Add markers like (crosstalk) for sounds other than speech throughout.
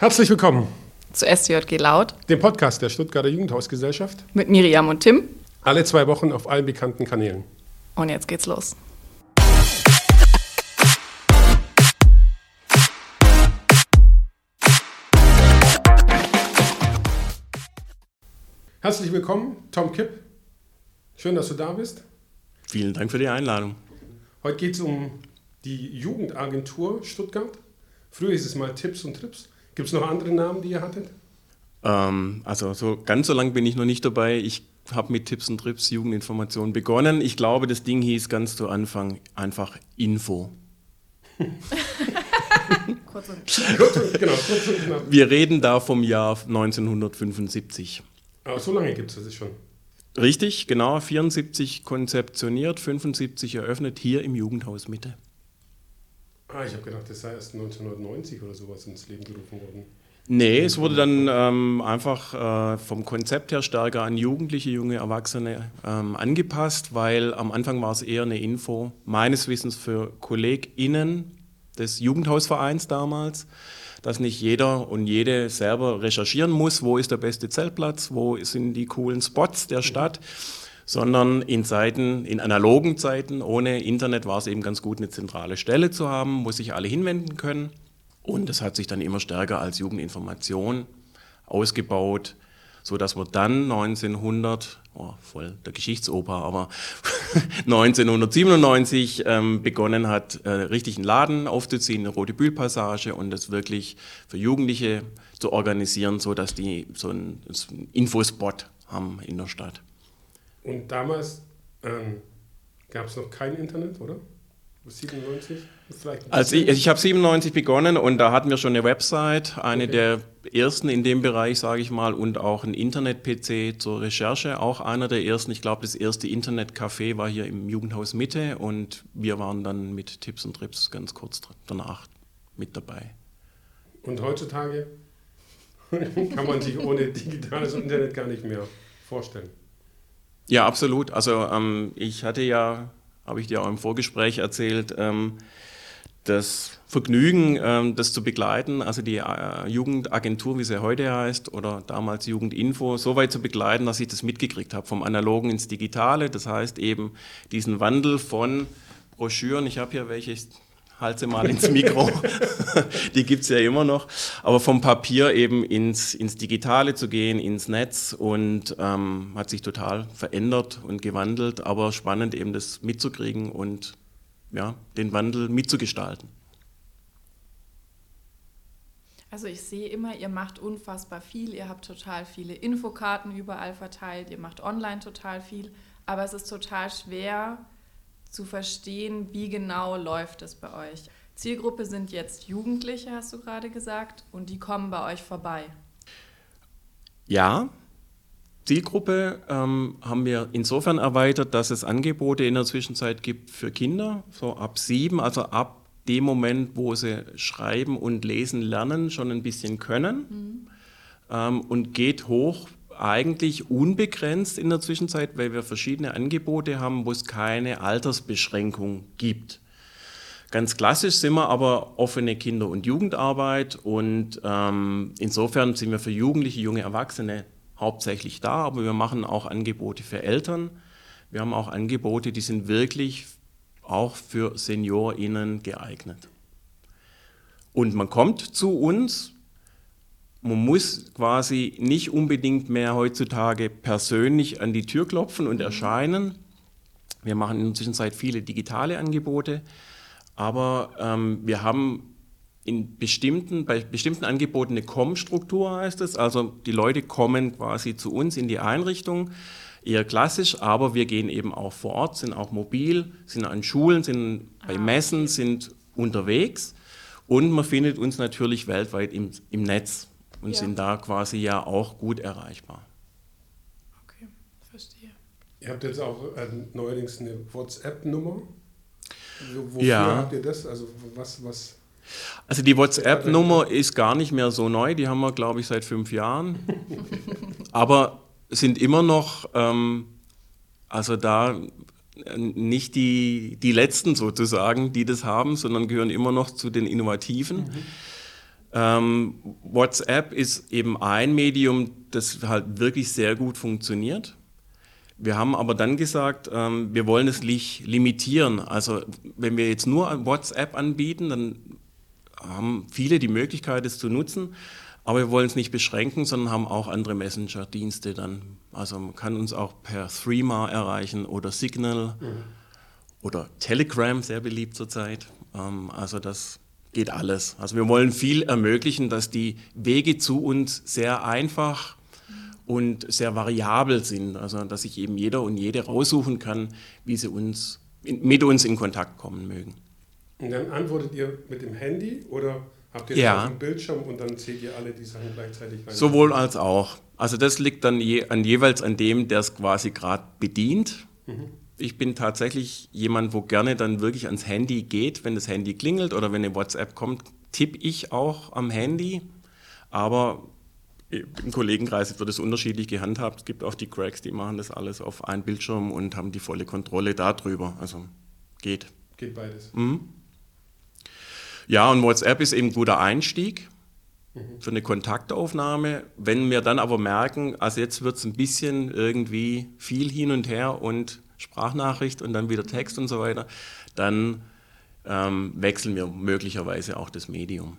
Herzlich willkommen zu SJG Laut, dem Podcast der Stuttgarter Jugendhausgesellschaft. Mit Miriam und Tim. Alle zwei Wochen auf allen bekannten Kanälen. Und jetzt geht's los. Herzlich willkommen, Tom Kipp. Schön, dass du da bist. Vielen Dank für die Einladung. Heute geht es um die Jugendagentur Stuttgart. Früher hieß es mal Tipps und Trips. Gibt es noch andere Namen, die ihr hattet? Ähm, also so ganz so lange bin ich noch nicht dabei. Ich habe mit Tipps und Trips Jugendinformation begonnen. Ich glaube, das Ding hieß ganz zu Anfang einfach Info. (laughs) kurz und knapp. genau, kurz und knapp. Wir reden da vom Jahr 1975. Aber so lange gibt es das schon. Richtig, genau. 74 konzeptioniert, 75 eröffnet, hier im Jugendhaus Mitte. Ah, ich habe gedacht, das sei erst 1990 oder sowas ins Leben gerufen worden. Nee, es wurde dann ähm, einfach äh, vom Konzept her stärker an Jugendliche, junge Erwachsene ähm, angepasst, weil am Anfang war es eher eine Info, meines Wissens für KollegInnen des Jugendhausvereins damals, dass nicht jeder und jede selber recherchieren muss, wo ist der beste Zeltplatz, wo sind die coolen Spots der Stadt. Mhm sondern in Zeiten, in analogen Zeiten ohne Internet war es eben ganz gut, eine zentrale Stelle zu haben, wo sich alle hinwenden können. Und das hat sich dann immer stärker als Jugendinformation ausgebaut, so dass man dann 1900, oh, voll der Geschichtsoper, aber (laughs) 1997 ähm, begonnen hat, äh, richtig einen Laden aufzuziehen, eine Rote Bühlpassage und das wirklich für Jugendliche zu organisieren, so dass die so einen, so einen Infospot haben in der Stadt. Und damals ähm, gab es noch kein Internet, oder? 97? also ich, ich habe 97 begonnen und da hatten wir schon eine Website, eine okay. der ersten in dem Bereich, sage ich mal, und auch ein Internet-PC zur Recherche, auch einer der ersten. Ich glaube, das erste Internet-Café war hier im Jugendhaus Mitte und wir waren dann mit Tipps und Trips ganz kurz danach mit dabei. Und heutzutage (laughs) kann man sich ohne digitales Internet gar nicht mehr vorstellen. Ja, absolut. Also ähm, ich hatte ja, habe ich dir auch im Vorgespräch erzählt, ähm, das Vergnügen, ähm, das zu begleiten, also die äh, Jugendagentur, wie sie heute heißt, oder damals Jugendinfo, so weit zu begleiten, dass ich das mitgekriegt habe, vom Analogen ins Digitale. Das heißt eben diesen Wandel von Broschüren, ich habe hier welche, halte mal ins Mikro, (laughs) die gibt es ja immer noch, aber vom Papier eben ins, ins Digitale zu gehen, ins Netz und ähm, hat sich total verändert und gewandelt, aber spannend eben das mitzukriegen und ja, den Wandel mitzugestalten. Also ich sehe immer, ihr macht unfassbar viel, ihr habt total viele Infokarten überall verteilt, ihr macht online total viel, aber es ist total schwer, zu verstehen, wie genau läuft es bei euch. Zielgruppe sind jetzt Jugendliche, hast du gerade gesagt, und die kommen bei euch vorbei. Ja, Zielgruppe ähm, haben wir insofern erweitert, dass es Angebote in der Zwischenzeit gibt für Kinder, so ab sieben, also ab dem Moment, wo sie schreiben und lesen lernen, schon ein bisschen können mhm. ähm, und geht hoch eigentlich unbegrenzt in der Zwischenzeit, weil wir verschiedene Angebote haben, wo es keine Altersbeschränkung gibt. Ganz klassisch sind wir aber offene Kinder- und Jugendarbeit und ähm, insofern sind wir für Jugendliche, junge Erwachsene hauptsächlich da, aber wir machen auch Angebote für Eltern. Wir haben auch Angebote, die sind wirklich auch für SeniorInnen geeignet. Und man kommt zu uns, man muss quasi nicht unbedingt mehr heutzutage persönlich an die Tür klopfen und mhm. erscheinen. Wir machen in der Zwischenzeit viele digitale Angebote, aber ähm, wir haben in bestimmten, bei bestimmten Angeboten eine Com-Struktur heißt es. Also die Leute kommen quasi zu uns in die Einrichtung, eher klassisch, aber wir gehen eben auch vor Ort, sind auch mobil, sind an Schulen, sind bei ah, Messen, sind unterwegs und man findet uns natürlich weltweit im, im Netz und ja. sind da quasi ja auch gut erreichbar. Okay, verstehe. Ihr habt jetzt auch äh, neuerdings eine WhatsApp-Nummer. Wofür ja. habt ihr das? Also was, was also die WhatsApp-Nummer ist gar nicht mehr so neu, die haben wir, glaube ich, seit fünf Jahren. (laughs) Aber sind immer noch, ähm, also da äh, nicht die, die Letzten sozusagen, die das haben, sondern gehören immer noch zu den Innovativen. Mhm. Ähm, WhatsApp ist eben ein Medium, das halt wirklich sehr gut funktioniert. Wir haben aber dann gesagt, ähm, wir wollen es nicht limitieren. Also wenn wir jetzt nur WhatsApp anbieten, dann haben viele die Möglichkeit, es zu nutzen. Aber wir wollen es nicht beschränken, sondern haben auch andere Messenger-Dienste dann. Also man kann uns auch per Threema erreichen oder Signal mhm. oder Telegram, sehr beliebt zurzeit. Ähm, also das geht alles. Also wir wollen viel ermöglichen, dass die Wege zu uns sehr einfach und sehr variabel sind. Also dass sich eben jeder und jede raussuchen kann, wie sie uns, mit uns in Kontakt kommen mögen. Und dann antwortet ihr mit dem Handy oder habt ihr ja. einen Bildschirm und dann zählt ihr alle die Sachen gleichzeitig rein? Sowohl als auch. Also das liegt dann je, an jeweils an dem, der es quasi gerade bedient. Mhm ich bin tatsächlich jemand, wo gerne dann wirklich ans Handy geht, wenn das Handy klingelt oder wenn eine WhatsApp kommt, tippe ich auch am Handy. Aber im Kollegenkreis wird es unterschiedlich gehandhabt. Es gibt auch die Cracks, die machen das alles auf einen Bildschirm und haben die volle Kontrolle darüber. Also geht. Geht beides. Mhm. Ja, und WhatsApp ist eben ein guter Einstieg mhm. für eine Kontaktaufnahme. Wenn wir dann aber merken, also jetzt wird es ein bisschen irgendwie viel hin und her und Sprachnachricht und dann wieder Text und so weiter, dann ähm, wechseln wir möglicherweise auch das Medium.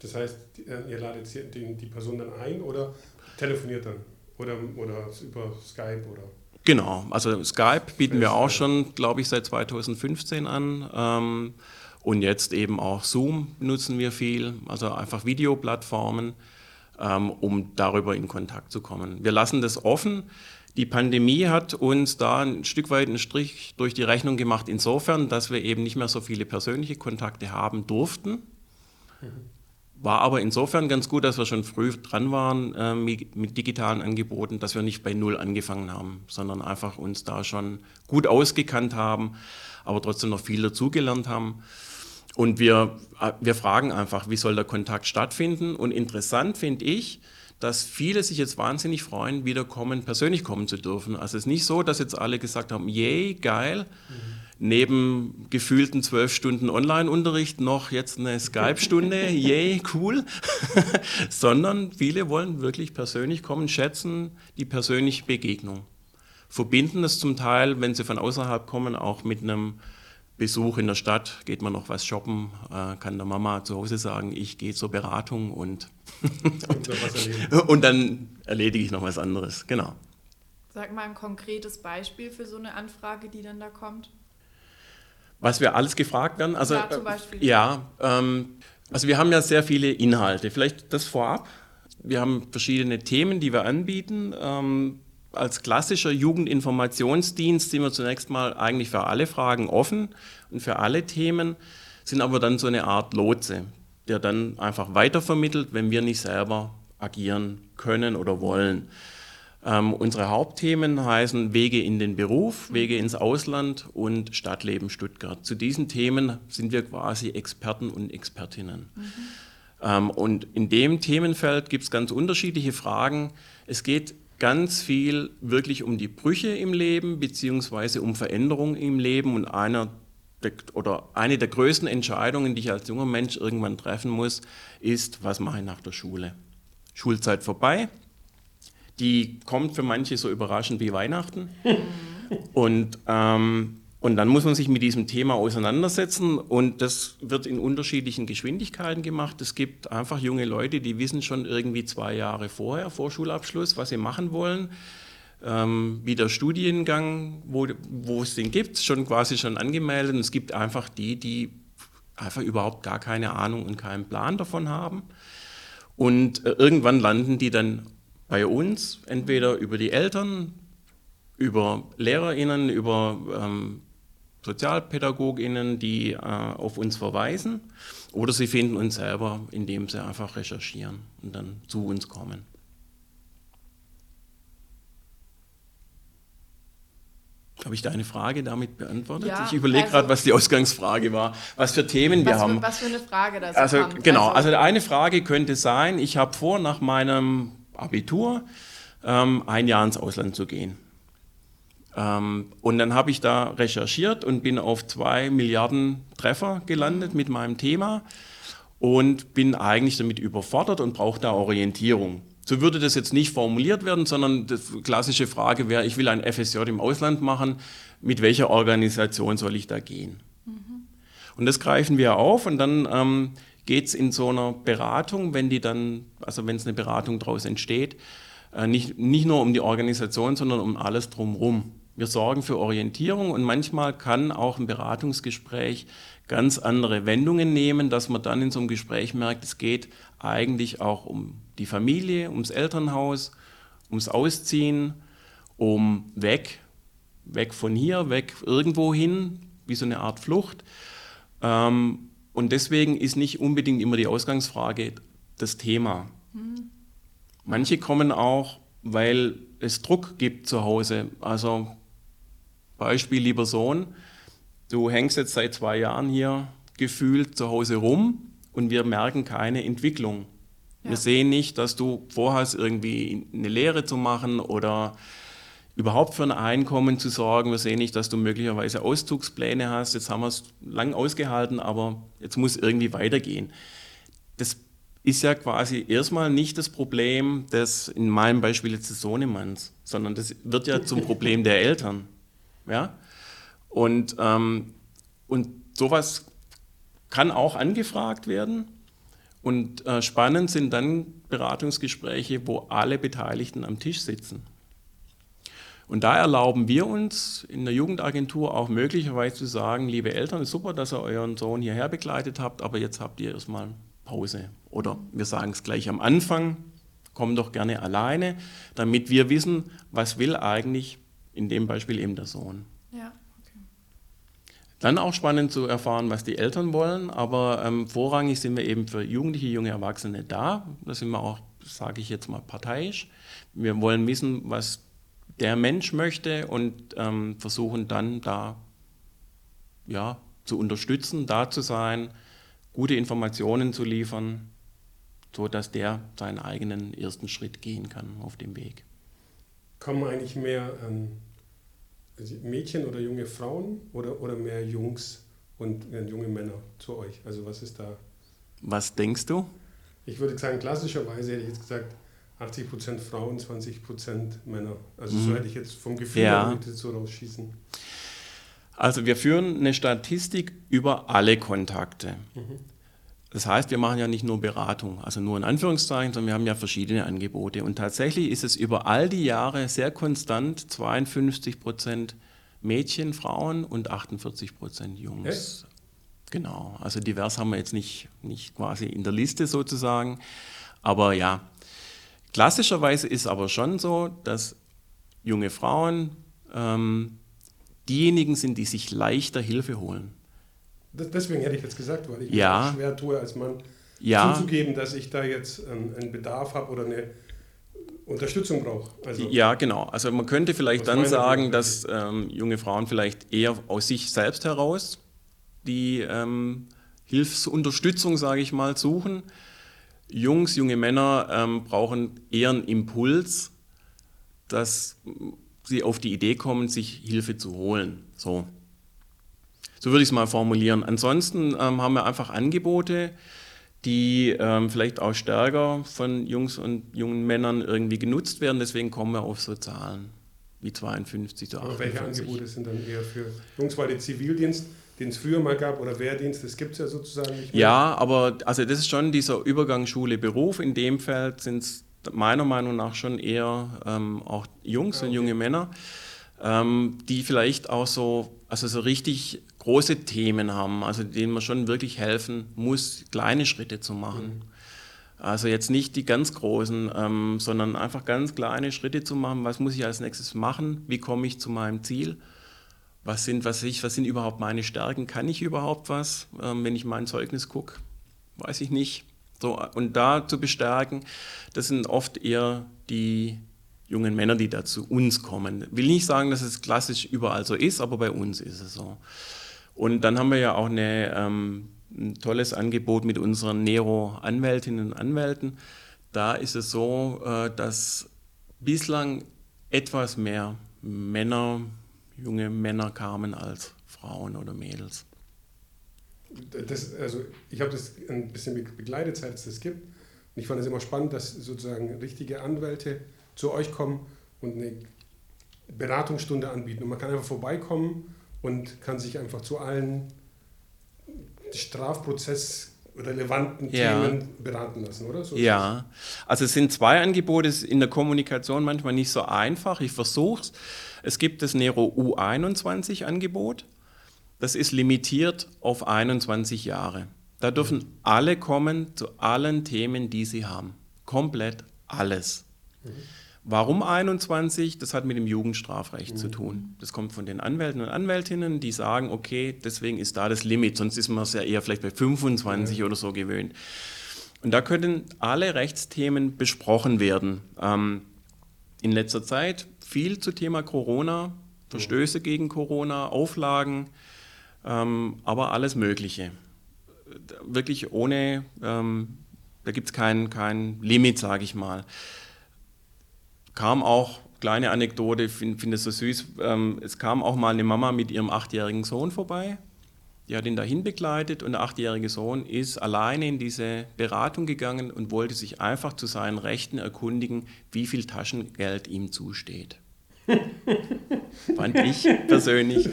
Das heißt, äh, ihr ladet die, Person dann ein oder telefoniert dann? Oder, oder über Skype oder? Genau, also Skype bieten wir auch schon, glaube ich, seit 2015 an. Ähm, und jetzt eben auch Zoom nutzen wir viel, also einfach Videoplattformen, ähm, um darüber in Kontakt zu kommen. Wir lassen das offen. Die Pandemie hat uns da ein Stück weit einen Strich durch die Rechnung gemacht, insofern, dass wir eben nicht mehr so viele persönliche Kontakte haben durften. War aber insofern ganz gut, dass wir schon früh dran waren äh, mit, mit, digitalen Angeboten, dass wir nicht bei Null angefangen haben, sondern einfach uns da schon gut ausgekannt haben, aber trotzdem noch viel dazugelernt haben. Und wir, äh, wir fragen einfach, wie soll der Kontakt stattfinden? Und interessant finde ich, dass viele sich jetzt wahnsinnig freuen, wieder kommen, persönlich kommen zu dürfen. Also es ist nicht so, dass jetzt alle gesagt haben, yay, geil, mhm. neben gefühlten zwölf Stunden Online-Unterricht noch jetzt eine Skype-Stunde, (laughs) yay, cool, (laughs) sondern viele wollen wirklich persönlich kommen, schätzen die persönliche Begegnung. Verbinden das zum Teil, wenn sie von außerhalb kommen, auch mit einem Besuch in der Stadt, geht man noch was shoppen, äh, kann der Mama zu Hause sagen, ich gehe zur Beratung und, (laughs) und, und dann erledige ich noch was anderes. Genau. Sag mal ein konkretes Beispiel für so eine Anfrage, die dann da kommt. Was wir alles gefragt werden? Also, ja, zum äh, Beispiel. Äh, ja ähm, also wir haben ja sehr viele Inhalte. Vielleicht das vorab. Wir haben verschiedene Themen, die wir anbieten. Ähm, als klassischer Jugendinformationsdienst sind wir zunächst mal eigentlich für alle Fragen offen und für alle Themen, sind aber dann so eine Art Lotse, der dann einfach weitervermittelt, wenn wir nicht selber agieren können oder wollen. Ähm, unsere Hauptthemen heißen Wege in den Beruf, Wege ins Ausland und Stadtleben Stuttgart. Zu diesen Themen sind wir quasi Experten und Expertinnen. Mhm. Ähm, und in dem Themenfeld gibt es ganz unterschiedliche Fragen. Es geht ganz viel wirklich um die Brüche im Leben beziehungsweise um Veränderungen im Leben und einer der, oder eine der größten Entscheidungen, die ich als junger Mensch irgendwann treffen muss, ist, was mache ich nach der Schule? Schulzeit vorbei. Die kommt für manche so überraschend wie Weihnachten. (laughs) Und ähm, und dann muss man sich mit diesem Thema auseinandersetzen und das wird in unterschiedlichen Geschwindigkeiten gemacht. Es gibt einfach junge Leute, die wissen schon irgendwie zwei Jahre vorher, vor Schulabschluss, was sie machen wollen. Ähm, wie der Studiengang, wo, wo es den gibt, schon quasi schon angemeldet. Und es gibt einfach die, die einfach überhaupt gar keine Ahnung und keinen Plan davon haben. Und äh, irgendwann landen die dann bei uns, entweder über die Eltern, über LehrerInnen, über ähm, SozialpädagogInnen, die äh, auf uns verweisen, oder sie finden uns selber, indem sie einfach recherchieren und dann zu uns kommen. Habe ich deine Frage damit beantwortet? Ja, ich überlege also, gerade, was die Ausgangsfrage war, was für Themen wir für, haben. Was für eine Frage das also, kommt. Genau, also, also eine Frage könnte sein, ich habe vor, nach meinem Abitur ähm, ein Jahr ins Ausland zu gehen. Ähm, und dann habe ich da recherchiert und bin auf zwei Milliarden Treffer gelandet mit meinem Thema. und bin eigentlich damit überfordert und brauche da Orientierung. So würde das jetzt nicht formuliert werden, sondern die klassische Frage wäre, ich will ein FSJ im Ausland machen, mit welcher Organisation soll ich da gehen? Mhm. Und das greifen wir auf und dann ähm, geht es in so einer Beratung, wenn die dann, also wenn es eine Beratung daraus entsteht, äh, nicht, nicht nur um die Organisation, sondern um alles drumherum. Wir sorgen für Orientierung und manchmal kann auch ein Beratungsgespräch ganz andere Wendungen nehmen, dass man dann in so einem Gespräch merkt, es geht eigentlich auch um die Familie, ums Elternhaus, ums Ausziehen, um weg, weg von hier, weg irgendwo hin, wie so eine Art Flucht. Ähm, und deswegen ist nicht unbedingt immer die Ausgangsfrage das Thema. Mhm. Manche kommen auch, weil es Druck gibt zu Hause. Also Beispiel, lieber Sohn, du hängst jetzt seit zwei Jahren hier gefühlt zu Hause rum und wir merken keine Entwicklung. Ja. Wir sehen nicht, dass du vorhast, irgendwie eine Lehre zu machen oder überhaupt für ein Einkommen zu sorgen. Wir sehen nicht, dass du möglicherweise Auszugspläne hast. Jetzt haben wir es lang ausgehalten, aber jetzt muss irgendwie weitergehen. Das ist ja quasi erstmal nicht das Problem des, in meinem Beispiel jetzt des Sohnemanns, sondern das wird ja zum (laughs) Problem der Eltern. Ja? Und, ähm, und sowas kann auch angefragt werden. Und äh, spannend sind dann Beratungsgespräche, wo alle Beteiligten am Tisch sitzen. Und da erlauben wir uns in der Jugendagentur auch möglicherweise zu sagen, liebe Eltern, ist super, dass ihr euren Sohn hierher begleitet habt, aber jetzt habt ihr erstmal Pause. Oder wir sagen es gleich am Anfang, komm doch gerne alleine, damit wir wissen, was will eigentlich in dem Beispiel eben der Sohn. Ja, okay. Dann auch spannend zu erfahren, was die Eltern wollen, aber ähm, vorrangig sind wir eben für Jugendliche, junge Erwachsene da. Da sind wir auch, sage ich jetzt mal, parteiisch. Wir wollen wissen, was der Mensch möchte und ähm, versuchen dann da ja, zu unterstützen, da zu sein, gute Informationen zu liefern, sodass der seinen eigenen ersten Schritt gehen kann auf dem Weg. Kommen eigentlich mehr ähm, Mädchen oder junge Frauen oder, oder mehr Jungs und äh, junge Männer zu euch? Also was ist da? Was denkst du? Ich würde sagen, klassischerweise hätte ich jetzt gesagt, 80% Frauen, 20% Männer. Also mhm. so hätte ich jetzt vom Gefühl ja. so rausschießen. Also wir führen eine Statistik über alle Kontakte. Mhm. Das heißt, wir machen ja nicht nur Beratung, also nur in Anführungszeichen, sondern wir haben ja verschiedene Angebote. Und tatsächlich ist es über all die Jahre sehr konstant 52 Prozent Mädchen, Frauen und 48 Prozent Jungs. Echt? Genau, also divers haben wir jetzt nicht, nicht quasi in der Liste sozusagen. Aber ja, Klassischerweise ist aber schon so, dass junge Frauen ähm, diejenigen sind, die sich leichter Hilfe holen. Deswegen hätte ich jetzt gesagt, weil ich ja. mir schwer tue, als Mann ja. zuzugeben, dass ich da jetzt einen, einen Bedarf habe oder eine Unterstützung brauche. Also ja, genau. Also man könnte vielleicht dann sagen, dass ähm, junge Frauen vielleicht eher aus sich selbst heraus die ähm, Hilfsunterstützung, sage ich mal, suchen. Jungs, junge Männer ähm, brauchen eher einen Impuls, dass sie auf die Idee kommen, sich Hilfe zu holen. So, so würde ich es mal formulieren. Ansonsten ähm, haben wir einfach Angebote, die ähm, vielleicht auch stärker von Jungs und jungen Männern irgendwie genutzt werden. Deswegen kommen wir auf so Zahlen wie 52 zu 48. Aber welche Angebote sind dann eher für Jungs, weil der Zivildienst den es früher mal gab, oder Wehrdienst, das gibt es ja sozusagen nicht mehr. Ja, aber also das ist schon dieser Übergang Schule-Beruf. In dem Feld sind es meiner Meinung nach schon eher ähm, auch Jungs ja, okay. und junge Männer, ähm, die vielleicht auch so, also so richtig große Themen haben, also denen man schon wirklich helfen muss, kleine Schritte zu machen. Mhm. Also jetzt nicht die ganz großen, ähm, sondern einfach ganz kleine Schritte zu machen. Was muss ich als nächstes machen? Wie komme ich zu meinem Ziel? was sind, was, ich, was sind überhaupt meine Stärken? Kann ich überhaupt was? Ähm, wenn ich mein Zeugnis gucke, weiß ich nicht. So, und da zu bestärken, das sind oft eher die jungen Männer, die da zu uns kommen. Will nicht sagen, dass es klassisch überall so ist, aber bei uns ist es so. Und dann haben wir ja auch eine, ähm, ein tolles Angebot mit unseren Nero-Anwältinnen und Anwälten. Da ist es so, äh, dass bislang etwas mehr Männer junge Männer kamen als Frauen oder Mädels. das, also ich habe das ein bisschen begleitet, seit es das gibt. Und ich fand es immer spannend, dass sozusagen richtige Anwälte zu euch kommen und eine Beratungsstunde anbieten. Und man kann einfach vorbeikommen und kann sich einfach zu allen strafprozessrelevanten ja. Themen beraten lassen, oder? So ja, also es sind zwei Angebote, es ist in der Kommunikation manchmal nicht so einfach. Ich versuche es. Es gibt das Nero U21-Angebot. Das ist limitiert auf 21 Jahre. Da dürfen alle kommen zu allen Themen, die sie haben. Komplett alles. Mhm. Warum 21? Das hat mit dem Jugendstrafrecht mhm. zu tun. Das kommt von den Anwälten und Anwältinnen, die sagen, okay, deswegen ist da das Limit, sonst ist man es ja eher vielleicht bei 25 mhm. oder so gewöhnt. Und da können alle Rechtsthemen besprochen werden. Ähm, in letzter Zeit viel zu Thema Corona, Verstöße gegen Corona, Auflagen, ähm, aber alles Mögliche. Wirklich ohne, ähm, da gibt es kein, kein Limit, sage ich mal. Kam auch, kleine Anekdote, finde find es so süß, ähm, es kam auch mal eine Mama mit ihrem achtjährigen Sohn vorbei. Die hat ihn dahin begleitet und der achtjährige Sohn ist alleine in diese Beratung gegangen und wollte sich einfach zu seinen Rechten erkundigen, wie viel Taschengeld ihm zusteht. (laughs) Fand ich persönlich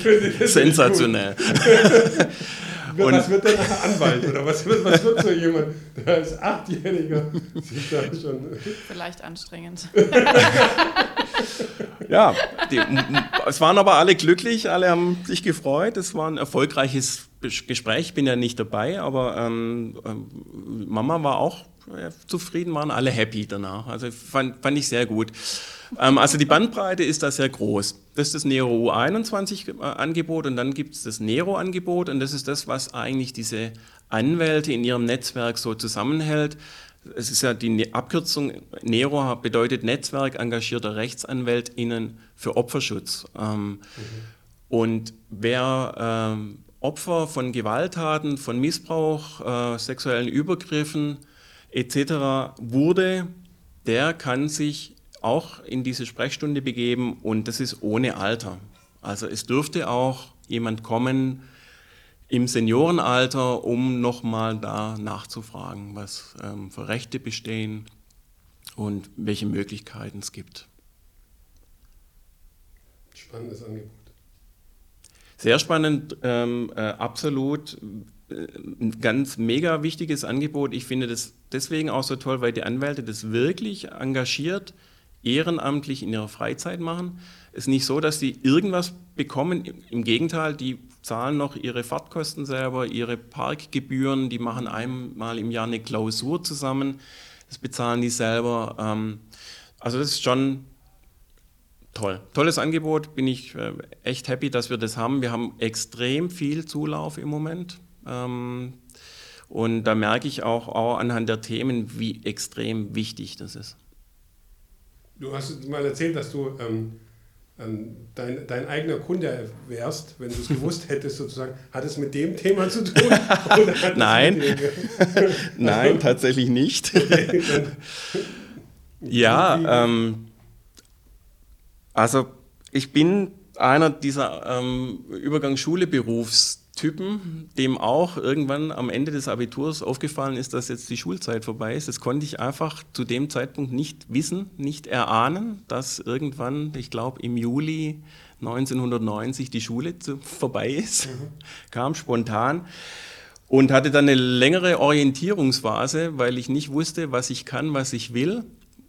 sensationell. (laughs) Und was wird denn ein Anwalt oder was wird, was wird so jemand, der als Achtjähriger sich da schon. Vielleicht anstrengend. (laughs) ja, die, es waren aber alle glücklich, alle haben sich gefreut. Es war ein erfolgreiches Gespräch. Ich bin ja nicht dabei, aber ähm, ähm Mama war auch zufrieden, waren alle happy danach. Also fand, fand ich sehr gut. Ähm, also die Bandbreite ist da sehr groß. Das ist das Nero U21-Angebot und dann gibt es das Nero-Angebot und das ist das, was eigentlich diese Anwälte in ihrem Netzwerk so zusammenhält. Es ist ja die ne-, Abkürzung Nero bedeutet Netzwerk engagierter RechtsanwältInnen für Opferschutz. Ähm, mhm. Und wer ähm, Opfer von Gewalttaten, von Missbrauch, äh, sexuellen Übergriffen etc. wurde, der kann sich auch in diese Sprechstunde begeben und das ist ohne Alter. Also es dürfte auch jemand kommen im Seniorenalter, um nochmal da nachzufragen, was ähm, für Rechte bestehen und welche Möglichkeiten es gibt. Spannendes Angebot. Sehr spannend, ähm, äh, absolut ein ganz mega wichtiges Angebot. Ich finde das deswegen auch so toll, weil die Anwälte das wirklich engagiert ehrenamtlich in ihrer Freizeit machen. Es ist nicht so, dass sie irgendwas bekommen. Im Gegenteil, die zahlen noch ihre Fahrtkosten selber, ihre Parkgebühren, die machen einmal im Jahr eine Klausur zusammen. Das bezahlen die selber. Ähm, also das ist schon toll. Tolles Angebot, bin ich äh, echt happy, dass wir das haben. Wir haben extrem viel Zulauf im Moment. Ähm, und da merke ich auch, auch anhand der Themen, wie extrem wichtig das ist. Du hast mal erzählt, dass du ähm, ähm, dein, dein eigener Kunde wärst, wenn du es gewusst hättest, sozusagen. Hat es mit dem Thema zu tun? (laughs) Nein, (laughs) nein, tatsächlich nicht. ja, ähm, also ich bin einer dieser ähm, Übergangsschule-Berufs Typen, dem auch irgendwann am Ende des Abiturs aufgefallen ist, dass jetzt die Schulzeit vorbei ist. Das konnte ich einfach zu dem Zeitpunkt nicht wissen, nicht erahnen, dass irgendwann, ich glaube im Juli 1990 die Schule zu, vorbei ist. Mhm. Kam spontan und hatte dann eine längere Orientierungsphase, weil ich nicht wusste, was ich kann, was ich will.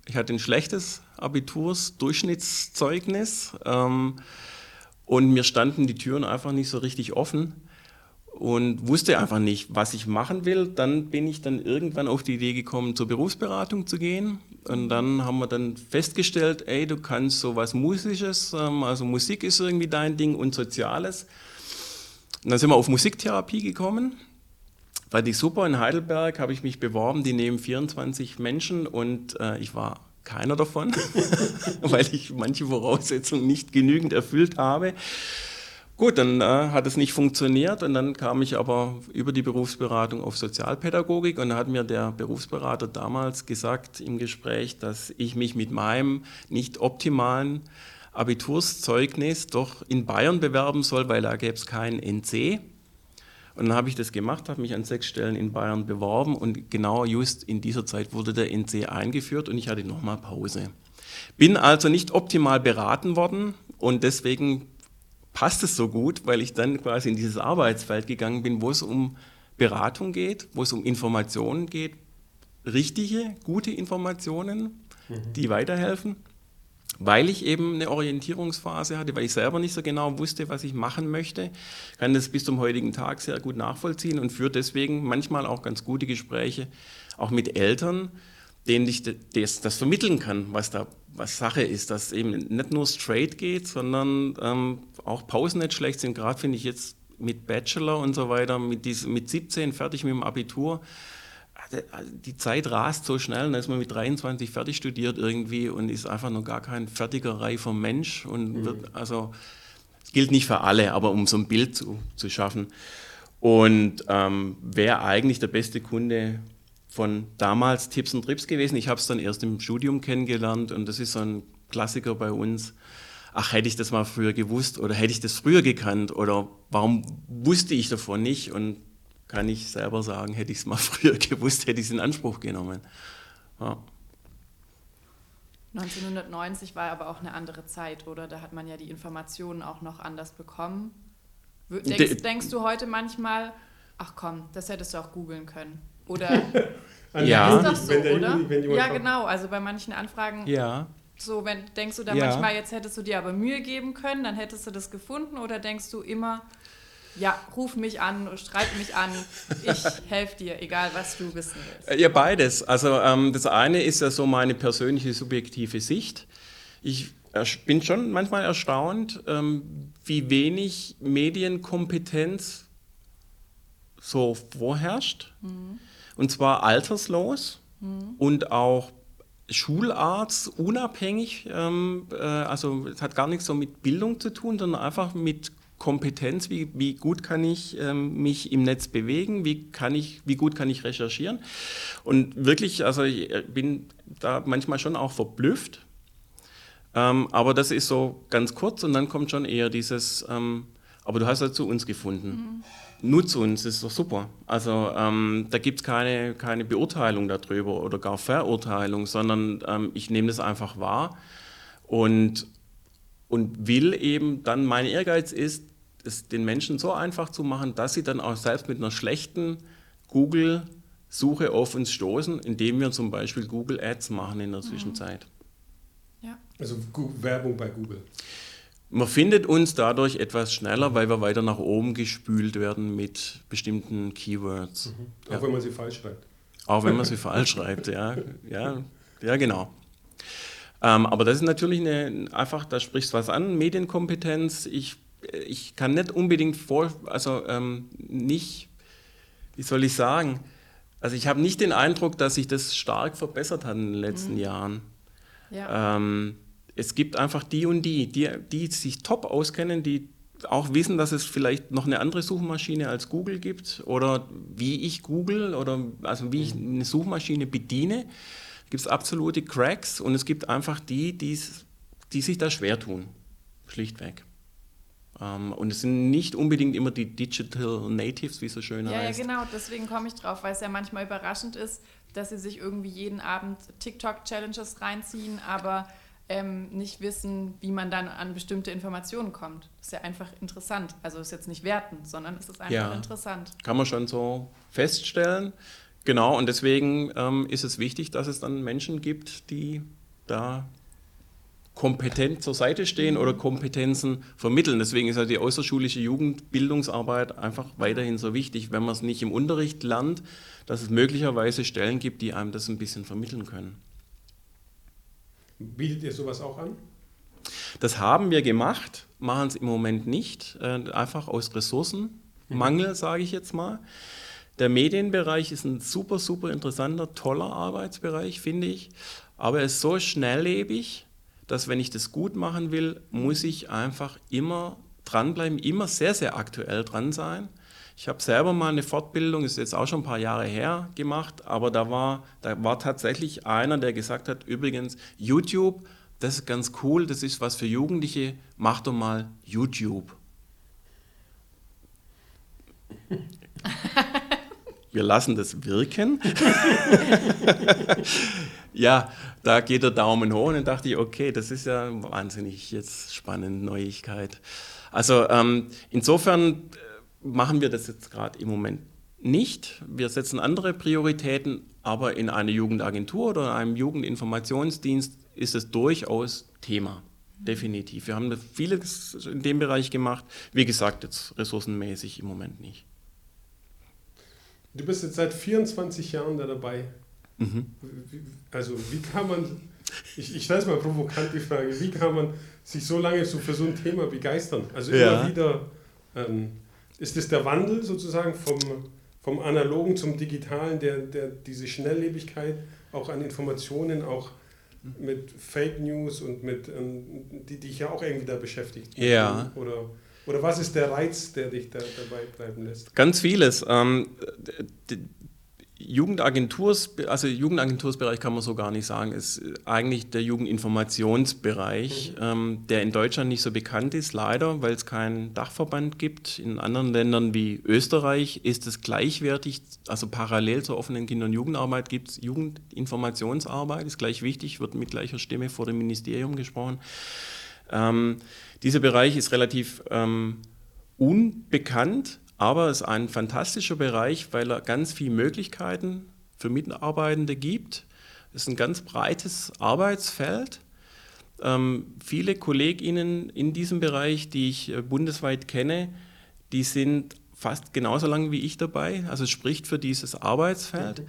Ich hatte ein schlechtes Abiturs-Durchschnittszeugnis ähm, und mir standen die Türen einfach nicht so richtig offen und wusste einfach nicht, was ich machen will. Dann bin ich dann irgendwann auf die Idee gekommen, zur Berufsberatung zu gehen. Und dann haben wir dann festgestellt, ey, du kannst so was Musisches, ähm, also Musik ist irgendwie dein Ding und Soziales. Und dann sind wir auf Musiktherapie gekommen. War die super in Heidelberg, habe ich mich beworben, die nehmen 24 Menschen und äh, ich war keiner davon, (laughs) weil ich manche Voraussetzungen nicht genügend erfüllt habe. Gut, dann äh, hat es nicht funktioniert und dann kam ich aber über die Berufsberatung auf Sozialpädagogik und da hat mir der Berufsberater damals gesagt im Gespräch, dass ich mich mit meinem nicht optimalen Abiturszeugnis doch in Bayern bewerben soll, weil da gäbe es kein NC. Und dann habe ich das gemacht, habe mich an sechs Stellen in Bayern beworben und genau just in dieser Zeit wurde der NC eingeführt und ich hatte nochmal Pause. Bin also nicht optimal beraten worden und deswegen passt es so gut, weil ich dann quasi in dieses Arbeitsfeld gegangen bin, wo es um Beratung geht, wo es um Informationen geht, richtige, gute Informationen, mhm. die weiterhelfen weil ich eben eine Orientierungsphase hatte, weil ich selber nicht so genau wusste, was ich machen möchte, kann das bis zum heutigen Tag sehr gut nachvollziehen und führe deswegen manchmal auch ganz gute Gespräche, auch mit Eltern, denen ich das, das vermitteln kann, was da was Sache ist, dass eben nicht nur straight geht, sondern ähm, auch Pausen nicht schlecht sind. Gerade finde ich jetzt mit Bachelor und so weiter, mit, diesem, mit 17 fertig mit dem Abitur, die Zeit rast so schnell, dann ist man mit 23 fertig studiert irgendwie und ist einfach noch gar kein fertiger, reifer Mensch. Und mhm. wird, also, es gilt nicht für alle, aber um so ein Bild zu, zu schaffen. Und ähm, wäre eigentlich der beste Kunde von damals Tipps und Trips gewesen. Ich habe es dann erst im Studium kennengelernt und das ist so ein Klassiker bei uns. Ach, hätte ich das mal früher gewusst oder hätte ich das früher gekannt oder warum wusste ich davon nicht? Und kann ich selber sagen, hätte ich es mal (laughs) früher gewusst, hätte ich es in Anspruch genommen. Ja. 1990 war aber auch eine andere Zeit, oder? Da hat man ja die Informationen auch noch anders bekommen. Denkst, De denkst du heute manchmal, ach komm, das hättest du auch googeln können? Oder (laughs) ja. ist das so, oder? ja, genau. Also bei manchen Anfragen ja. So, wenn denkst du da ja. manchmal, jetzt hättest du dir aber Mühe geben können, dann hättest du das gefunden, oder denkst du immer, ja, ruf mich an, schreib mich an, ich (laughs) helfe dir, egal was du wissen willst. Ja, beides. Also ähm, das eine ist ja so meine persönliche subjektive Sicht. Ich bin schon manchmal erstaunt, ähm, wie wenig Medienkompetenz so vorherrscht. Mhm. Und zwar alterslos mhm. und auch schulartsunabhängig. Ähm, äh, also es hat gar nichts so mit Bildung zu tun, sondern einfach mit Kompetenz, wie, wie gut kann ich ähm, mich im Netz bewegen, wie, kann ich, wie gut kann ich recherchieren. Und wirklich, also ich äh, bin da manchmal schon auch verblüfft. Ähm, aber das ist so ganz kurz und dann kommt schon eher dieses, ähm, aber du hast ja zu uns gefunden. Mhm. Nutz uns, ist doch super. Also ähm, da gibt es keine, keine Beurteilung darüber oder gar Verurteilung, sondern ähm, ich nehme das einfach wahr und, und will eben dann, mein Ehrgeiz ist, es den Menschen so einfach zu machen, dass sie dann auch selbst mit einer schlechten Google-Suche auf uns stoßen, indem wir zum Beispiel Google Ads machen in der mhm. Zwischenzeit. Ja. Also Werbung bei Google. Man findet uns dadurch etwas schneller, weil wir weiter nach oben gespült werden mit bestimmten Keywords. Mhm. Auch ja. wenn man sie falsch schreibt. Auch wenn man sie falsch schreibt, ja. Ja, ja genau. Ähm, aber das ist natürlich eine, einfach, da sprichst du was an, Medienkompetenz. Ich ich kann nicht unbedingt vor, also ähm, nicht, wie soll ich sagen, also ich habe nicht den Eindruck, dass sich das stark verbessert hat in den letzten mhm. Jahren. Ja. Ähm, es gibt einfach die und die, die, die sich top auskennen, die auch wissen, dass es vielleicht noch eine andere Suchmaschine als Google gibt oder wie ich Google oder also wie ich eine Suchmaschine bediene. Gibt es absolute Cracks und es gibt einfach die, die sich da schwer tun, schlichtweg. Ähm, und es sind nicht unbedingt immer die Digital Natives, wie es so schön ja, heißt. Ja, genau, deswegen komme ich drauf, weil es ja manchmal überraschend ist, dass sie sich irgendwie jeden Abend TikTok-Challenges reinziehen, aber ähm, nicht wissen, wie man dann an bestimmte Informationen kommt. Das ist ja einfach interessant. Also ist jetzt nicht wertend, sondern es ist einfach ja, interessant. Kann man schon so feststellen. Genau, und deswegen ähm, ist es wichtig, dass es dann Menschen gibt, die da kompetent zur Seite stehen oder Kompetenzen vermitteln. Deswegen ist ja die außerschulische Jugendbildungsarbeit einfach weiterhin so wichtig, wenn man es nicht im Unterricht lernt, dass es möglicherweise Stellen gibt, die einem das ein bisschen vermitteln können. Bietet ihr sowas auch an? Das haben wir gemacht, machen es im Moment nicht, äh, einfach aus Ressourcenmangel, mhm. sage ich jetzt mal. Der Medienbereich ist ein super, super interessanter, toller Arbeitsbereich, finde ich, aber er ist so schnelllebig, dass wenn ich das gut machen will, muss ich einfach immer dranbleiben, immer sehr, sehr aktuell dran sein. Ich habe selber mal eine Fortbildung, ist jetzt auch schon ein paar Jahre her, gemacht, aber da war, da war tatsächlich einer, der gesagt hat, übrigens, YouTube, das ist ganz cool, das ist was für Jugendliche, mach doch mal YouTube. Wir lassen das wirken. (laughs) ja, da geht der Daumen hoch und dann dachte ich, okay, das ist ja wahnsinnig jetzt spannend, Neuigkeit. Also ähm, insofern machen wir das jetzt gerade im Moment nicht. Wir setzen andere Prioritäten, aber in einer Jugendagentur oder in einem Jugendinformationsdienst ist es durchaus Thema. Definitiv. Wir haben vieles in dem Bereich gemacht. Wie gesagt, jetzt ressourcenmäßig im Moment nicht. Du bist jetzt seit 24 Jahren da dabei. Mhm. Also wie kann man, ich, ich stelle es mal provokant die Frage, wie kann man sich so lange so für so ein Thema begeistern? Also immer ja. wieder, ähm, ist es der Wandel sozusagen vom, vom Analogen zum Digitalen, der, der diese Schnelllebigkeit auch an Informationen, auch mit Fake News und mit, ähm, die dich ja auch irgendwie da beschäftigt. Ja. Oder oder was ist der Reiz, der dich da dabei bleiben lässt? Ganz vieles. Ähm, Jugendagenturs, also Jugendagentursbereich kann man so gar nicht sagen, ist eigentlich der Jugendinformationsbereich, mhm. ähm, der in Deutschland nicht so bekannt ist, leider, weil es keinen Dachverband gibt. In anderen Ländern wie Österreich ist es gleichwertig, also parallel zur offenen Kinder- und Jugendarbeit gibt es Jugendinformationsarbeit, ist gleich wichtig, wird mit gleicher Stimme vor dem Ministerium gesprochen. Ähm, dieser Bereich ist relativ ähm, unbekannt, aber es ist ein fantastischer Bereich, weil er ganz viele Möglichkeiten für Mitarbeitende gibt. Es ist ein ganz breites Arbeitsfeld. Ähm, viele KollegInnen in diesem Bereich, die ich äh, bundesweit kenne, die sind fast genauso lang wie ich dabei. Also es spricht für dieses Arbeitsfeld.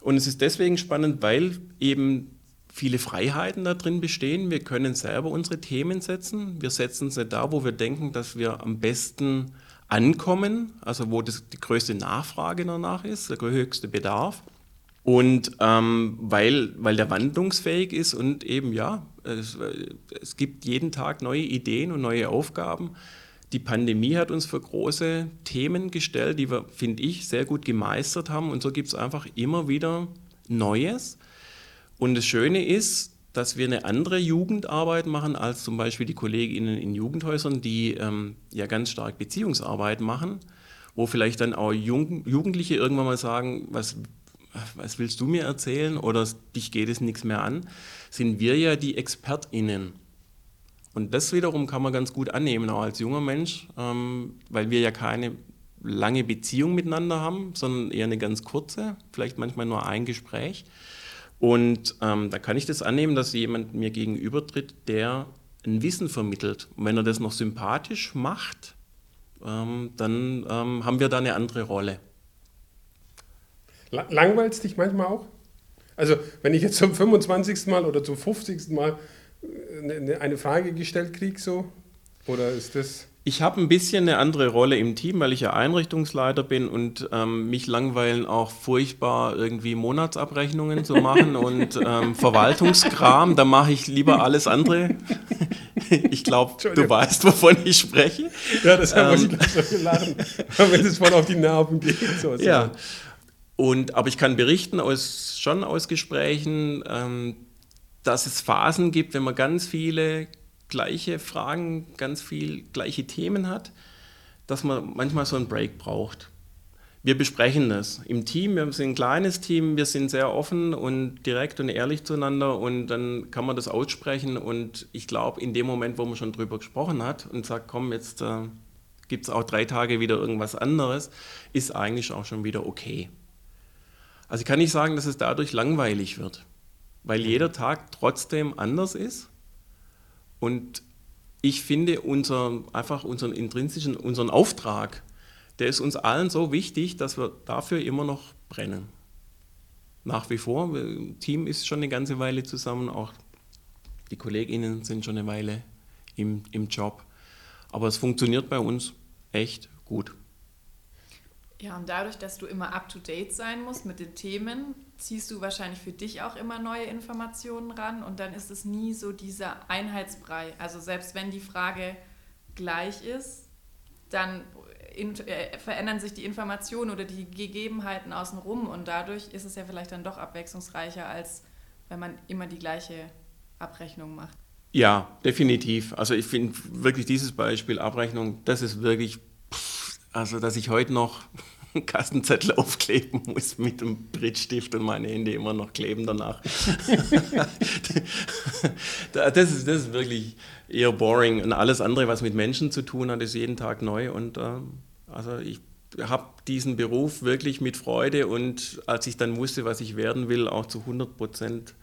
Und es ist deswegen spannend, weil eben viele Freiheiten da drin bestehen. Wir können selber unsere Themen setzen. Wir setzen sie da, wo wir denken, dass wir am besten ankommen, also wo das, die größte Nachfrage danach ist, der höchste Bedarf. Und ähm, weil, weil der wandlungsfähig ist und eben ja, es, es gibt jeden Tag neue Ideen und neue Aufgaben. Die Pandemie hat uns für große Themen gestellt, die wir, finde ich, sehr gut gemeistert haben. Und so gibt es einfach immer wieder Neues. Und das Schöne ist, dass wir eine andere Jugendarbeit machen als zum Beispiel die KollegInnen in Jugendhäusern, die ähm, ja ganz stark Beziehungsarbeit machen, wo vielleicht dann auch Jugend Jugendliche irgendwann mal sagen, was, was willst du mir erzählen oder dich geht es nichts mehr an, sind wir ja die ExpertInnen. Und das wiederum kann man ganz gut annehmen, auch als junger Mensch, ähm, weil wir ja keine lange Beziehung miteinander haben, sondern eher eine ganz kurze, vielleicht manchmal nur ein Gespräch. Und ähm, da kann ich das annehmen, dass jemand mir gegenübertritt, der ein Wissen vermittelt. Und wenn er das noch sympathisch macht, ähm, dann ähm, haben wir da eine andere Rolle. Langweilt es dich manchmal auch? Also, wenn ich jetzt zum 25. Mal oder zum 50. Mal äh, eine Frage gestellt kriege, so, oder ist das. Ich habe ein bisschen eine andere Rolle im Team, weil ich ja Einrichtungsleiter bin und ähm, mich langweilen auch furchtbar irgendwie Monatsabrechnungen zu machen (laughs) und ähm, Verwaltungskram. Da mache ich lieber alles andere. ich glaube, du weißt, wovon ich spreche. Ja, das habe ähm, ich so geladen, wenn es voll auf die Nerven geht. So, ja. Und, aber ich kann berichten aus, schon aus Gesprächen, ähm, dass es Phasen gibt, wenn man ganz viele gleiche Fragen, ganz viel gleiche Themen hat, dass man manchmal so einen Break braucht. Wir besprechen das im Team, wir sind ein kleines Team, wir sind sehr offen und direkt und ehrlich zueinander und dann kann man das aussprechen. Und ich glaube, in dem Moment, wo man schon drüber gesprochen hat und sagt, komm, jetzt äh, gibt es auch drei Tage wieder irgendwas anderes, ist eigentlich auch schon wieder okay. Also ich kann nicht sagen, dass es dadurch langweilig wird, weil jeder Tag trotzdem anders ist und ich finde unser, einfach unseren intrinsischen, unseren Auftrag, der ist uns allen so wichtig, dass wir dafür immer noch brennen. Nach wie vor, Team ist schon eine ganze Weile zusammen, auch die KollegInnen sind schon eine Weile im, im Job. Aber es funktioniert bei uns echt gut. Ja, und dadurch, dass du immer up-to-date sein musst mit den Themen, ziehst du wahrscheinlich für dich auch immer neue Informationen ran und dann ist es nie so dieser Einheitsbrei. Also selbst wenn die Frage gleich ist, dann in, äh, verändern sich die Informationen oder die Gegebenheiten außenrum und dadurch ist es ja vielleicht dann doch abwechslungsreicher, als wenn man immer die gleiche Abrechnung macht. Ja, definitiv. Also ich finde wirklich dieses Beispiel Abrechnung, das ist wirklich, also dass ich heute noch Kassenzettel (laughs) aufkleben muss mit dem Brittstift und meine Hände immer noch kleben danach. (laughs) das, ist, das ist wirklich eher boring. Und alles andere, was mit Menschen zu tun hat, ist jeden Tag neu. Und äh, also ich habe diesen Beruf wirklich mit Freude und als ich dann wusste, was ich werden will, auch zu 100 Prozent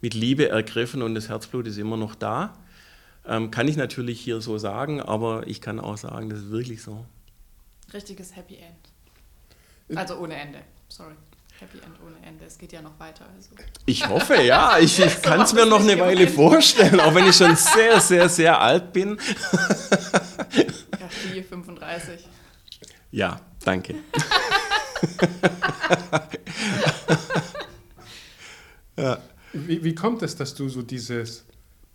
mit Liebe ergriffen und das Herzblut ist immer noch da. Ähm, kann ich natürlich hier so sagen, aber ich kann auch sagen, das ist wirklich so. Richtiges Happy End. Also ohne Ende, sorry. Happy End ohne Ende. Es geht ja noch weiter. Also. Ich hoffe, ja. (laughs) Ich, ich kann es mir noch eine Weile gemeint. vorstellen, auch wenn ich schon sehr, sehr, sehr alt bin. Ja, die 35. Ja, danke. (laughs) ja. wie, wie kommt es, dass du so dieses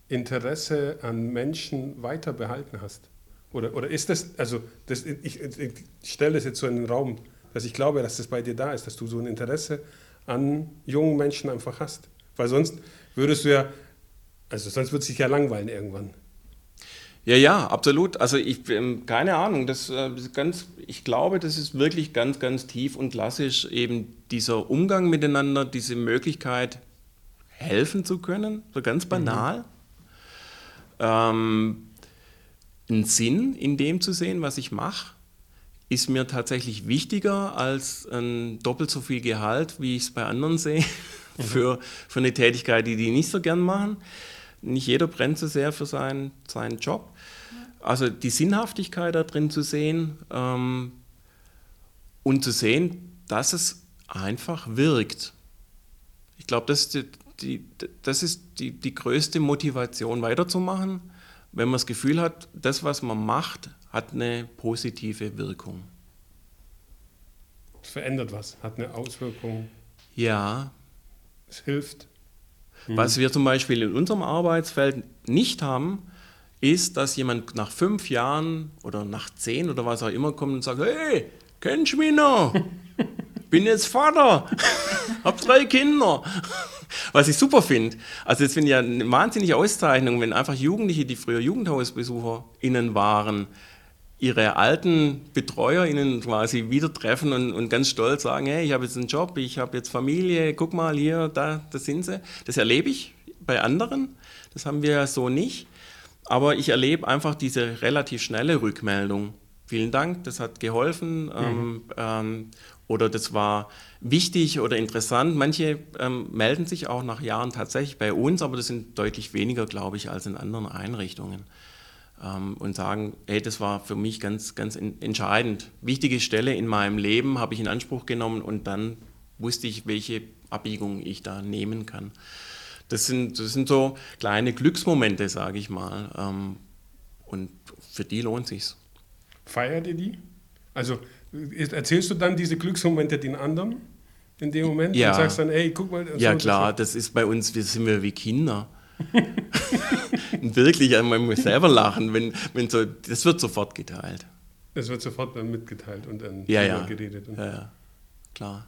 Interesse an Menschen weiter behalten hast? Oder, oder ist das, also das, ich, ich stelle das jetzt so in den Raum, dass ich glaube, dass das bei dir da ist, dass du so ein Interesse an jungen Menschen einfach hast. Weil sonst würdest du ja, also sonst würde es sich ja langweilen irgendwann. Ja, ja, absolut. Also ich, ähm, keine Ahnung, das, äh, ganz, ich glaube, das ist wirklich ganz, ganz tief und klassisch eben dieser Umgang miteinander, diese Möglichkeit, helfen zu können, so ganz banal. Mhm. Ähm, einen Sinn in dem zu sehen, was ich mache, ist mir tatsächlich wichtiger als ein doppelt so viel Gehalt, wie ich es bei anderen sehe, (laughs) mhm. für, für eine Tätigkeit, die die nicht so gern machen. Nicht jeder brennt so sehr für seinen, seinen Job. Also die Sinnhaftigkeit da drin zu sehen ähm, und zu sehen, dass es einfach wirkt. Ich glaube, das ist, die, die, das ist die, die größte Motivation weiterzumachen wenn man das Gefühl hat, das, was man macht, hat eine positive Wirkung. Es verändert was, hat eine Auswirkung. Ja. Es hilft. Mhm. Was wir zum Beispiel in unserem Arbeitsfeld nicht haben, ist, dass jemand nach fünf Jahren oder nach zehn oder was auch immer kommt und sagt, hey, kennst du mich noch? (laughs) Bin jetzt Vater, (laughs) hab drei Kinder. Was ich super finde. Also das finde ich ja eine wahnsinnige Auszeichnung, wenn einfach Jugendliche, die früher JugendhausbesucherInnen waren, ihre alten BetreuerInnen quasi wieder treffen und, und ganz stolz sagen, hey, ich habe jetzt einen Job, ich habe jetzt Familie, guck mal hier, da, da sind sie. Das erlebe ich bei anderen, das haben wir ja so nicht. Aber ich erlebe einfach diese relativ schnelle Rückmeldung. Vielen Dank, das hat geholfen. Mhm. Ähm, ähm, oder das war wichtig oder interessant. Manche ähm, melden sich auch nach Jahren tatsächlich bei uns, aber das sind deutlich weniger, glaube ich, als in anderen Einrichtungen. Ähm, und sagen, hey, das war für mich ganz, ganz entscheidend. Wichtige Stelle in meinem Leben habe ich in Anspruch genommen und dann wusste ich, welche Abbiegung ich da nehmen kann. Das sind, das sind so kleine Glücksmomente, sage ich mal. Ähm, und für die lohnt sich's. Feiert ihr die? Also erzählst du dann diese Glücksmomente den anderen in dem Moment ja. und sagst dann, ey, guck mal. Ja, so klar, das ist bei uns, wir sind wir wie Kinder. (laughs) Wirklich, man muss selber lachen, wenn, wenn so, das wird sofort geteilt. Es wird sofort dann mitgeteilt und dann ja, ja. geredet. ja, ja, klar.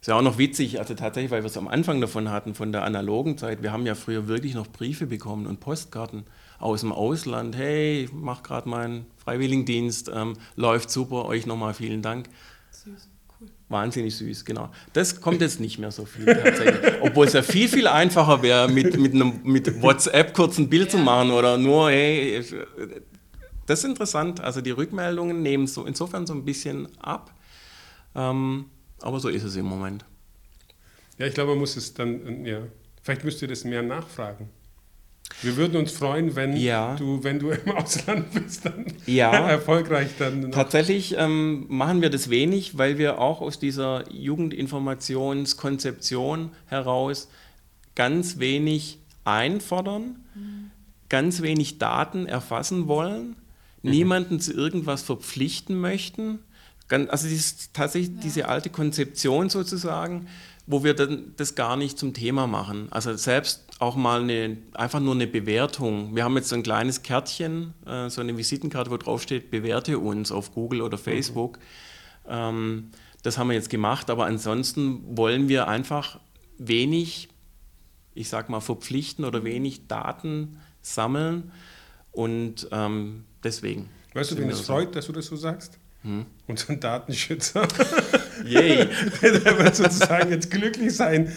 Ist ja auch noch witzig, also tatsächlich, weil wir es am Anfang davon hatten, von der analogen Zeit. Wir haben ja früher wirklich noch Briefe bekommen und Postkarten aus dem Ausland. Hey, ich mache gerade meinen Freiwilligendienst, ähm, läuft super, euch nochmal vielen Dank. Süß, cool. Wahnsinnig süß, genau. Das kommt jetzt nicht mehr so viel tatsächlich. (laughs) Obwohl es ja viel, viel einfacher wäre, mit, mit, einem, mit WhatsApp kurz ein Bild ja. zu machen oder nur, hey, das ist interessant. Also die Rückmeldungen nehmen so insofern so ein bisschen ab. Ähm, aber so ist es im Moment. Ja, ich glaube, man muss es dann, ja, vielleicht müsst ihr das mehr nachfragen. Wir würden uns freuen, wenn, ja. du, wenn du im Ausland bist, dann ja. (laughs) erfolgreich dann. Tatsächlich ähm, machen wir das wenig, weil wir auch aus dieser Jugendinformationskonzeption heraus ganz wenig einfordern, mhm. ganz wenig Daten erfassen wollen, mhm. niemanden zu irgendwas verpflichten möchten. Also dieses, tatsächlich ja. diese alte Konzeption sozusagen, wo wir dann das gar nicht zum Thema machen. Also selbst auch mal eine, einfach nur eine Bewertung. Wir haben jetzt so ein kleines Kärtchen, äh, so eine Visitenkarte, wo drauf steht, bewerte uns auf Google oder Facebook. Mhm. Ähm, das haben wir jetzt gemacht, aber ansonsten wollen wir einfach wenig, ich sag mal, verpflichten oder wenig Daten sammeln und ähm, deswegen. Weißt du, wen es freut, dass du das so sagst? Hm. unseren Datenschützer. Yay. (laughs) der wird sozusagen jetzt glücklich sein,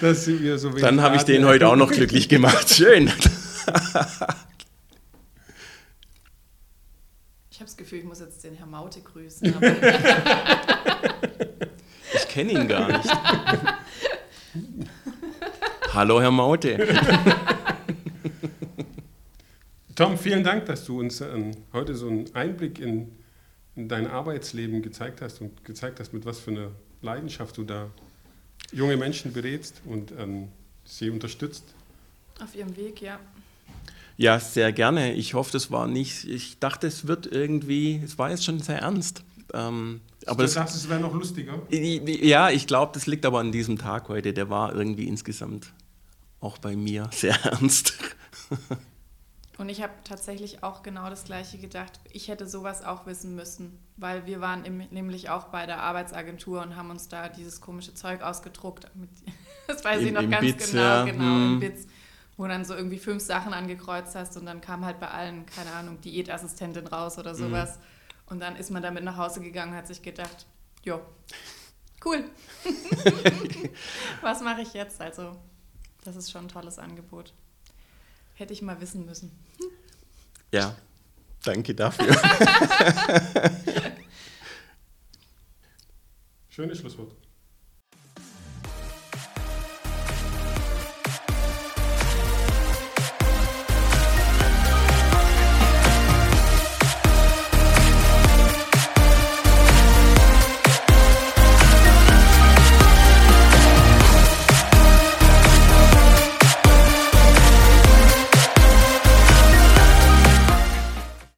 dass wir so wenig Dann habe ich den heute auch noch glücklich gemacht. Schön. ich habe das Gefühl, ich muss jetzt den Herr Maute grüßen. (laughs) ich kenne ihn gar nicht. Hallo, Herr Maute. Tom, vielen Dank, dass du uns ähm, heute so einen Einblick in, in, dein Arbeitsleben gezeigt hast und gezeigt hast, mit was für einer Leidenschaft du da junge Menschen berätst und ähm, sie unterstützt. Auf ihrem Weg, ja. Ja, sehr gerne. Ich hoffe, das war nicht, ich dachte, es wird irgendwie, es war jetzt schon sehr ernst. Ähm, aber du dachtest, es wäre noch lustiger? Ja, ich glaube, das liegt aber an diesem Tag heute. Der war irgendwie insgesamt auch bei mir sehr (laughs) ernst. Und ich habe tatsächlich auch genau das Gleiche gedacht. Ich hätte sowas auch wissen müssen, weil wir waren im, nämlich auch bei der Arbeitsagentur und haben uns da dieses komische Zeug ausgedruckt. Mit, (laughs) das weiß Im, ich noch ganz Bits, genau, ja. genau, hm. im Bits, wo dann so irgendwie fünf Sachen angekreuzt hast und dann kam halt bei allen, keine Ahnung, Diätassistentin raus oder hm. sowas. Hm. Und dann ist man damit nach Hause gegangen und hat sich gedacht, jo, cool. (laughs) (laughs) Was mache ich jetzt? Also, das ist schon ein tolles Angebot. Hätte ich mal wissen müssen. Ja, danke dafür. (laughs) Schönes Schlusswort.